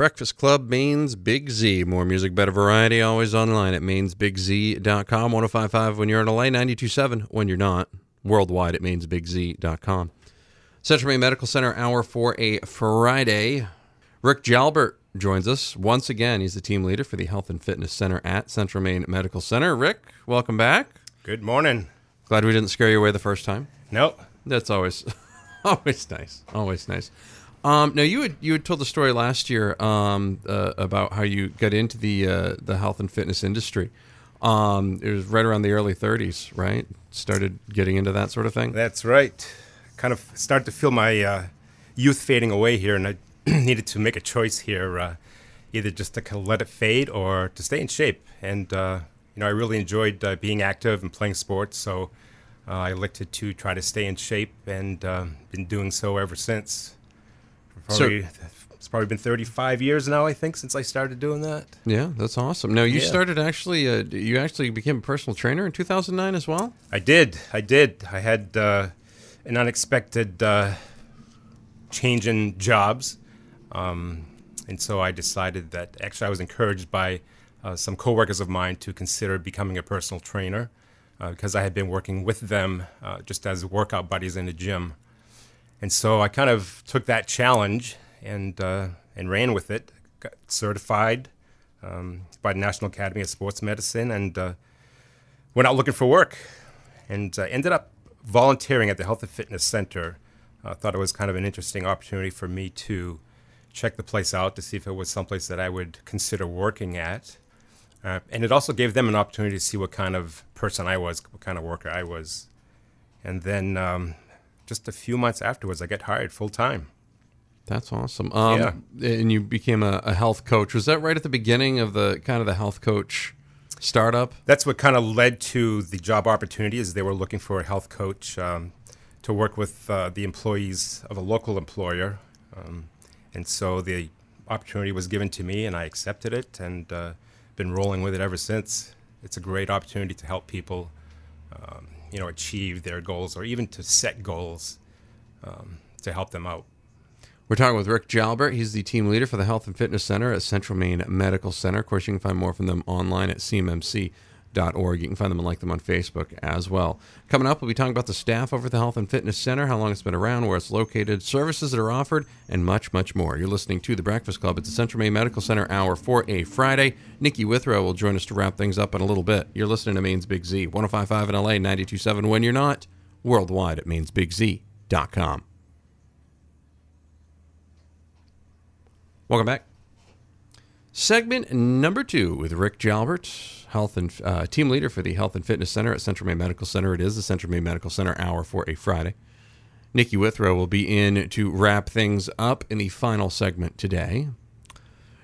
Breakfast Club means Big Z. More music, better variety, always online at mainesbigz.com. 1055 when you're in LA, 927 when you're not. Worldwide at mainesbigz.com. Central Maine Medical Center hour for a Friday. Rick Jalbert joins us once again. He's the team leader for the Health and Fitness Center at Central Maine Medical Center. Rick, welcome back. Good morning. Glad we didn't scare you away the first time. Nope. That's always always nice. Always nice. Um, now you had you had told the story last year um, uh, about how you got into the uh, the health and fitness industry. Um, it was right around the early 30s, right? Started getting into that sort of thing. That's right kind of started to feel my uh, youth fading away here, and I needed to make a choice here, uh, either just to kind of let it fade or to stay in shape. And uh, you know, I really enjoyed uh, being active and playing sports, so I elected to try to stay in shape, and been doing so ever since. Probably, so, it's probably been 35 years now, I think, since I started doing that. Yeah, that's awesome. Now you yeah. started actually, you actually became a personal trainer in 2009 as well. I did. I did. I had an unexpected uh, change in jobs. Um, and so I decided that actually I was encouraged by uh, some coworkers of mine to consider becoming a personal trainer uh, because I had been working with them uh, just as workout buddies in the gym. And so I kind of took that challenge and, uh, and ran with it, got certified um, by the National Academy of Sports Medicine, and uh, went out looking for work and ended up volunteering at the Health and Fitness Center, I uh, thought it was kind of an interesting opportunity for me to check the place out to see if it was someplace that I would consider working at. Uh, and it also gave them an opportunity to see what kind of person I was, what kind of worker I was. And then um, just a few months afterwards, I got hired full time. That's awesome. Um, yeah. And you became a, a, health coach. Was that right at the beginning of the kind of the health coach startup? That's what kind of led to the job opportunity. Is they were looking for a health coach um, to work with uh, the employees of a local employer, um, and so the opportunity was given to me, and I accepted it, and uh, been rolling with it ever since. It's a great opportunity to help people, um, you know, achieve their goals or even to set goals um, to help them out. We're talking with Rick Jalbert. He's the team leader for the Health and Fitness Center at Central Maine Medical Center. Of course, you can find more from them online at cmmc.org. You can find them and like them on Facebook as well. Coming up, we'll be talking about the staff over at the Health and Fitness Center, how long it's been around, where it's located, services that are offered, and much, much more. You're listening to The Breakfast Club at the Central Maine Medical Center hour for a Friday. Nikki Withrow will join us to wrap things up in a little bit. You're listening to Maine's Big Z, 1055 in LA, 927 when you're not, worldwide at mainesbigz.com. Welcome back. Segment number two with Rick Jalbert, health and uh, team leader for the Health and Fitness Center at Central Maine Medical Center. It is the Central Maine Medical Center hour for a Friday. Nikki Withrow will be in to wrap things up in the final segment today.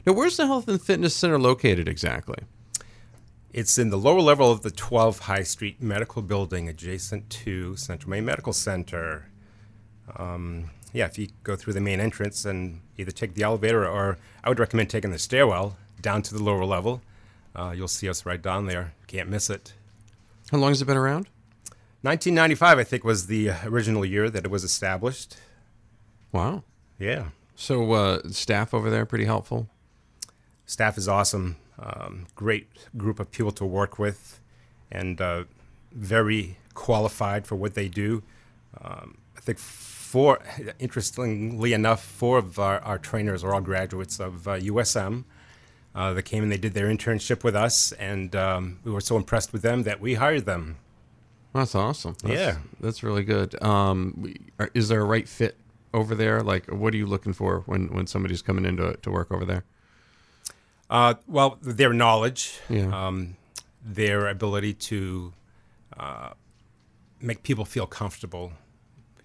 Now, where's the Health and Fitness Center located exactly? It's in the lower level of the 12 High Street Medical Building adjacent to Central Maine Medical Center. Um, yeah, if you go through the main entrance and either take the elevator or I would recommend taking the stairwell down to the lower level. Uh, you'll see us right down there. Can't miss it. How long has it been around? 1995, I think, was the original year that it was established. Wow. Yeah. So, uh, staff over there pretty helpful. Staff is awesome. Um, great group of people to work with, and uh, very qualified for what they do. Um, I think four, interestingly enough, four of our, our trainers are all graduates of uh, USM. Uh, they came and they did their internship with us, and um, we were so impressed with them that we hired them. That's awesome. That's, yeah, that's really good. Um, is there a right fit over there? Like, what are you looking for when, when somebody's coming in to, to work over there? Uh, well, their knowledge, yeah. um, their ability to uh, make people feel comfortable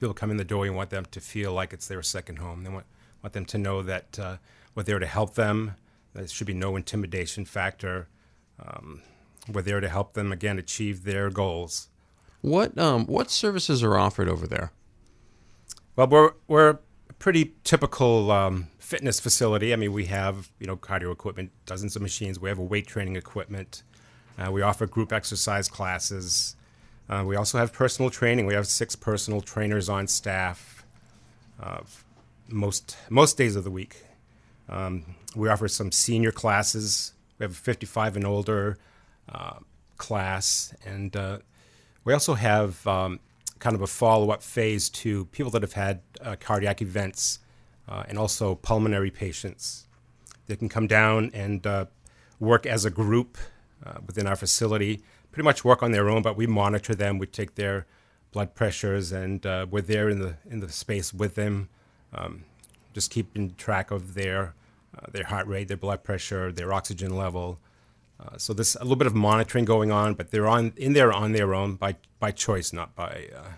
people come in the door, you want them to feel like it's their second home. They want want them to know that uh, we're there to help them. There should be no intimidation factor. Um, we're there to help them again achieve their goals. What um, what services are offered over there? Well, we're we're a pretty typical um, fitness facility. I mean, we have you know cardio equipment, dozens of machines. We have a weight training equipment. Uh, we offer group exercise classes. Uh, we also have personal training. We have six personal trainers on staff uh, most most days of the week. Um, we offer some senior classes. We have a 55 and older uh, class, and uh, we also have um, kind of a follow-up phase to people that have had uh, cardiac events uh, and also pulmonary patients. They can come down and work as a group within our facility. Pretty much work on their own, but we monitor them. We take their blood pressures, and uh, we're there in the in the space with them, um, just keeping track of their uh, their heart rate, their blood pressure, their oxygen level. Uh, so there's a little bit of monitoring going on, but they're on in there on their own by by choice, not by uh,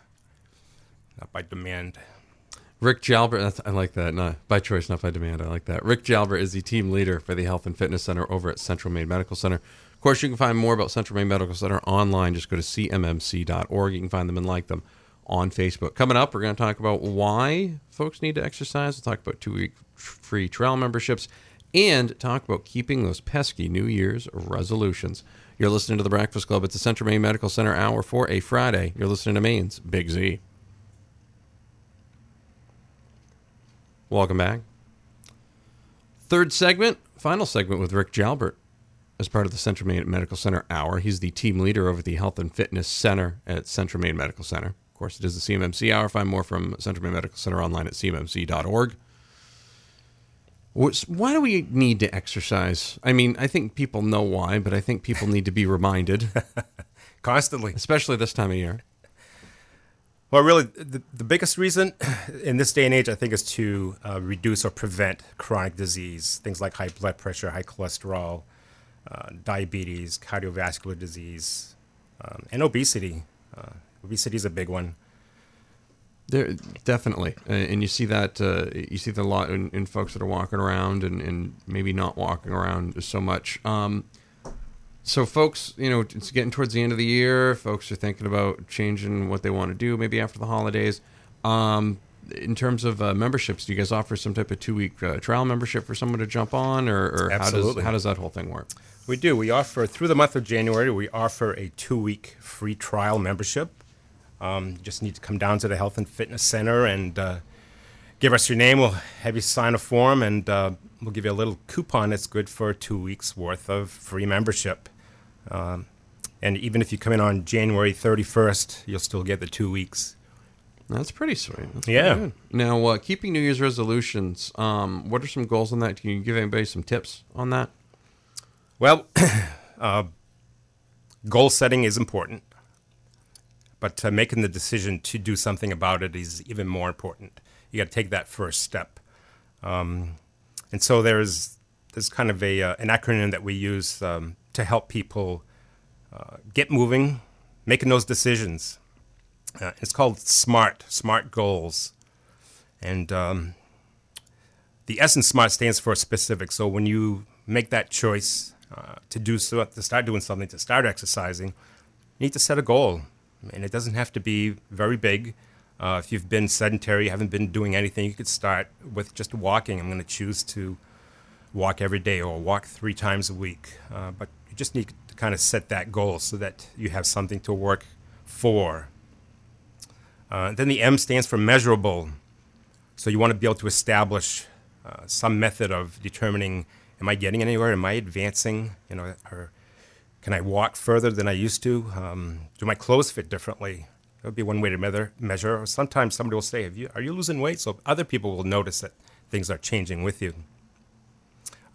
not by demand. Rick Jalbert, I like that. Not by choice, not by demand. I like that. Rick Jalbert is the team leader for the Health and Fitness Center over at Central Maine Medical Center. Course, you can find more about Central Maine Medical Center online. Just go to cmmc.org. You can find them and like them on Facebook. Coming up, we're going to talk about why folks need to exercise. We'll talk about two week free trial memberships and talk about keeping those pesky New Year's resolutions. You're listening to the Breakfast Club at the Central Maine Medical Center Hour for a Friday. You're listening to Maine's Big Z. Welcome back. Third segment, final segment with Rick Jalbert as part of the Central Maine Medical Center Hour. He's the team leader over the Health and Fitness Center at Central Maine Medical Center. Of course, it is the CMMC Hour. Find more from Central Maine Medical Center online at cmmc.org. Why do we need to exercise? I mean, I think people know why, but I think people need to be reminded Constantly. especially this time of year. Well, really, the, the biggest reason in this day and age, I think, is to uh, reduce or prevent chronic disease, things like high blood pressure, high cholesterol, uh, diabetes, cardiovascular disease, um, and obesity. Uh, obesity is a big one. There definitely, uh, and you see that uh, you see that a lot in, in folks that are walking around and, and maybe not walking around so much. Um, so, folks, you know, it's getting towards the end of the year. Folks are thinking about changing what they want to do, maybe after the holidays. Um, in terms of uh, memberships, do you guys offer some type of two week uh, trial membership for someone to jump on, or, or how does how does that whole thing work? We do. We offer, through the month of January, we offer a two week free trial membership. Um, you just need to come down to the Health and Fitness Center and uh, give us your name. We'll have you sign a form and uh, we'll give you a little coupon that's good for two weeks worth of free membership. Um, and even if you come in on January 31st, you'll still get the two weeks. That's pretty sweet. That's Yeah. pretty. Now, uh, keeping New Year's resolutions. Um, what are some goals on that? Can you give anybody some tips on that? Well, uh, goal setting is important, but uh, making the decision to do something about it is even more important. You got to take that first step, um, and so there's there's kind of a uh, an acronym that we use um, to help people uh, get moving, making those decisions. Uh, it's called SMART, SMART goals, and um, the S SMART stands for specific. So when you make that choice uh, to do so, to start doing something, to start exercising, you need to set a goal, and it doesn't have to be very big. Uh, if you've been sedentary, you haven't been doing anything, you could start with just walking. I'm going to choose to walk every day or walk three times a week. Uh, but you just need to kind of set that goal so that you have something to work for. Uh, then the M stands for measurable. So you want to be able to establish uh, some method of determining am I getting anywhere? Am I advancing? You know, or can I walk further than I used to? Um, do my clothes fit differently? That would be one way to measure. measure. Or sometimes somebody will say, you, "Are you losing weight?" So other people will notice that things are changing with you.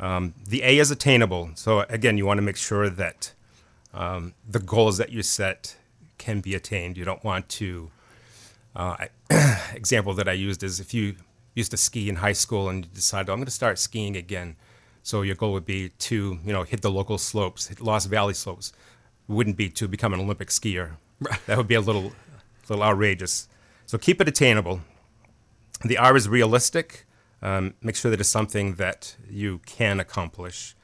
Um, the A is attainable. So again, you want to make sure that um, the goals that you set can be attained. You don't want to. Uh, I, example that I used is if you used to ski in high school and you decided, "Oh, I'm going to start skiing again. So your goal would be to, you know, hit the local slopes, hit Lost Valley slopes. It wouldn't be to become an Olympic skier. That would be a little, little outrageous. So keep it attainable. The R is realistic. Um, make sure that it's something that you can accomplish.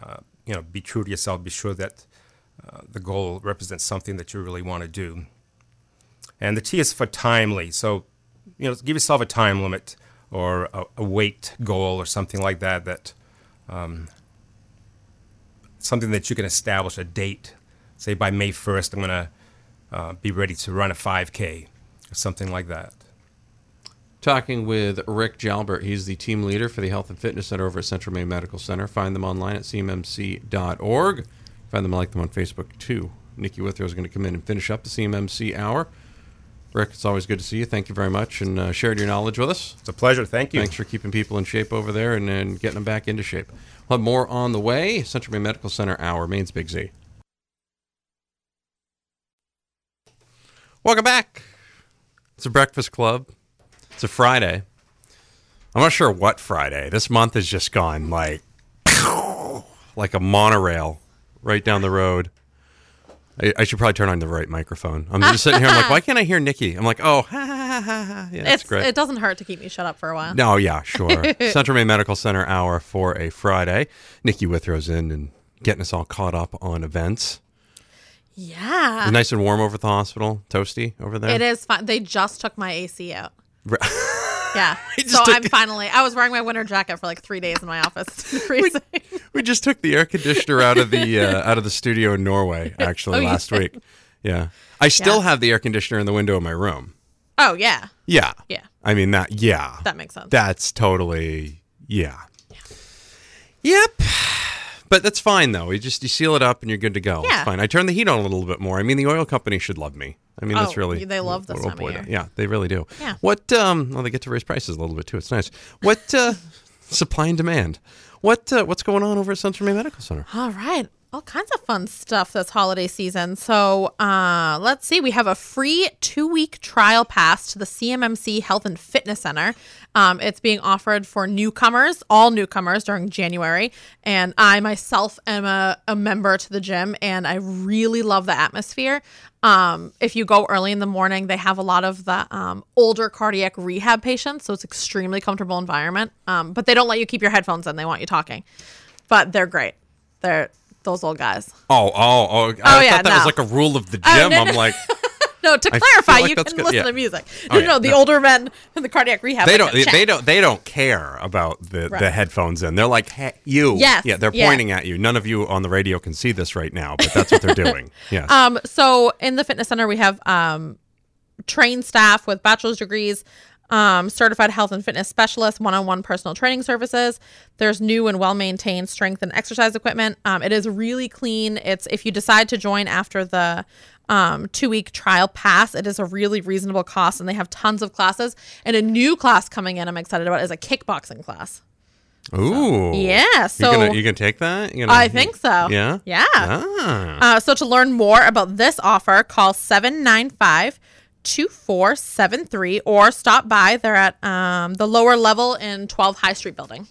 Uh, you know, be true to yourself. Be sure that uh, the goal represents something that you really want to do. And the T is for timely. So, you know, give yourself a time limit or a, a weight goal or something like that. That um, something that you can establish a date. Say by May first, I'm going to uh, be ready to run a 5K or something like that. Talking with Rick Jalbert. He's the team leader for the Health and Fitness Center over at Central Maine Medical Center. Find them online at cmmc.org. Find them like them on Facebook too. Nikki Withrow is going to come in and finish up the CMMC hour. Rick, it's always good to see you. Thank you very much and uh, shared your knowledge with us. It's a pleasure. Thank you. Thanks for keeping people in shape over there and, and getting them back into shape. We'll have more on the way. Central Maine Medical Center hour, Maine's Big Z. Welcome back. It's a Breakfast Club. It's a Friday. I'm not sure what Friday. This month has just gone like like a monorail right down the road. I, I should probably turn on the right microphone. I'm just sitting here. I'm like, why can't I hear Nikki? I'm like, oh, ha ha ha. Yeah, It's, great. it doesn't hurt to keep me shut up for a while. No, yeah, sure. Central Maine Medical Center hour for a Friday. Nikki Withrow's in and getting us all caught up on events. Yeah. Nice and warm over at the hospital. Toasty over there. It is fun. They just took my AC out. Yeah. so I'm finally. I was wearing my winter jacket for like three days in my office. Freezing. we just took the air conditioner out of the uh, out of the studio in Norway actually Oh, last week. Yeah, I still Yeah. have the air conditioner in the window of my room. oh yeah. Yeah, Yeah. I mean that. Yeah, That makes sense. That's totally yeah. Yep. But that's fine though. You just you seal it up and you're good to go. It's fine. I turn the heat on a little bit more. I mean, the oil company should love me. I mean, that's Oh, really they love this what- what time of boy. Yeah, they really do. Yeah. What? Um. Well, they get to raise prices a little bit too. It's nice. What? Uh, supply and demand. What? Uh, what's going on over at Central Maine Medical Center? All right. All kinds of fun stuff this holiday season. So uh, let's see. We have a free two week trial pass to the CMMC Health and Fitness Center. Um, it's being offered for newcomers, all newcomers during January. And I myself am a, a member to the gym and I really love the atmosphere. Um, if you go early in the morning, they have a lot of the um, older cardiac rehab patients. So it's extremely comfortable environment. Um, but they don't let you keep your headphones in, they want you talking. But they're great. They're those old guys. Oh, oh, oh! I Oh, yeah, thought that was like a rule of the Oh, gym. no, I'm no. like, No, to clarify, like you can good, listen yeah. to music. Oh, no, yeah, no, the no. older men in the cardiac rehab. they don't, they, they don't, they don't care about the, the headphones in. They're like, hey, you. Yes, Yeah, they're yeah. pointing at you. None of you on the radio can see this right now, but that's what they're doing. Yes. Um, so in the fitness center, we have um, trained staff with bachelor's degrees, um, certified health and fitness specialist, one-on-one personal training services. There's new and well-maintained strength and exercise equipment. Um, it is really clean. It's if you decide to join after the um, two-week trial pass, it is a really reasonable cost, and they have tons of classes. And a new class coming in, I'm excited about, is a kickboxing class. Ooh. Yeah, so you gonna you gonna take that? You gonna, I think so. Yeah. Yeah. Ah. Uh, so to learn more about this offer, call 795 2473 or stop by. They're at um, the lower level in 12 High Street building.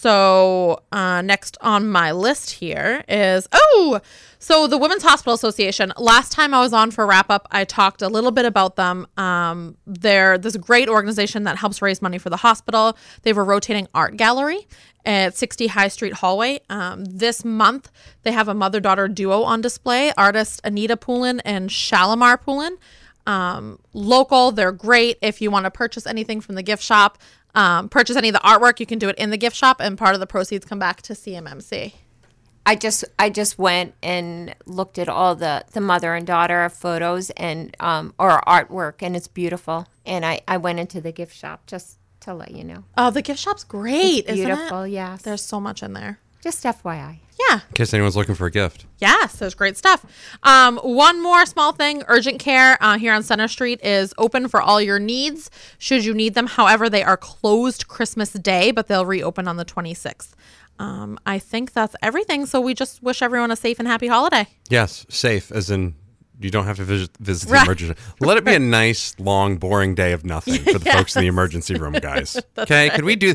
So uh, next on my list here is oh, so the Women's Hospital Association. Last time I was on for wrap up, I talked a little bit about them. Um, they're this great organization that helps raise money for the hospital. They have a rotating art gallery at 60 High Street Hallway. Um, this month they have a mother daughter duo on display. Artist Anita Poulin and Shalimar Poulin um, local. They're great. If you want to purchase anything from the gift shop, um, purchase any of the artwork, you can do it in the gift shop, and part of the proceeds come back to CMMC. I just I just went and looked at all the the mother and daughter photos and um or artwork and it's beautiful. And I I went into the gift shop just to let you know. Oh, the gift shop's great, It's beautiful, isn't it? yes. There's so much in there. just FYI. Yeah. In case anyone's looking for a gift. Yes, there's great stuff. Um, one more small thing urgent care uh, here on Center Street is open for all your needs should you need them. However, they are closed Christmas Day, but they'll reopen on the 26th. Um, I think that's everything. So we just wish everyone a safe and happy holiday. Yes, safe as in you don't have to visit, visit the Right. emergency. Let it be a nice, long, boring day of nothing for the folks in the emergency room, guys. okay, could we do?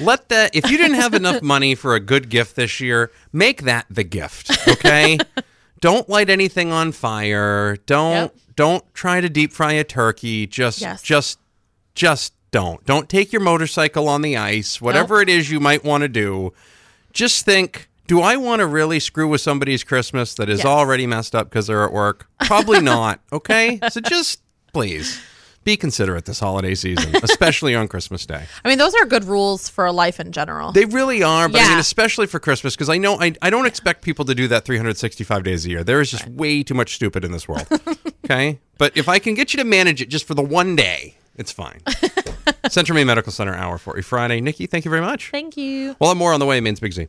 Let that. If you didn't have enough money for a good gift this year, make that the gift. Okay. don't light anything on fire. Don't Yep. don't try to deep fry a turkey. Just Yes. just just don't. Don't take your motorcycle on the ice, whatever it is you might want to do. Just think, do I want to really screw with somebody's Christmas that is Yes. already messed up because they're at work? Probably not. Okay? So just please be considerate this holiday season, especially on Christmas Day. I mean, those are good rules for life in general. They really are, but I mean, especially for Christmas, because I know I, I don't expect people to do that 365 days a year. There is just way too much stupid in this world. okay? But if I can get you to manage it just for the one day, it's fine. Central Maine Medical Center, hour for you Friday. Nikki, thank you very much. Thank you. We'll more on the way, Maine's Big Z.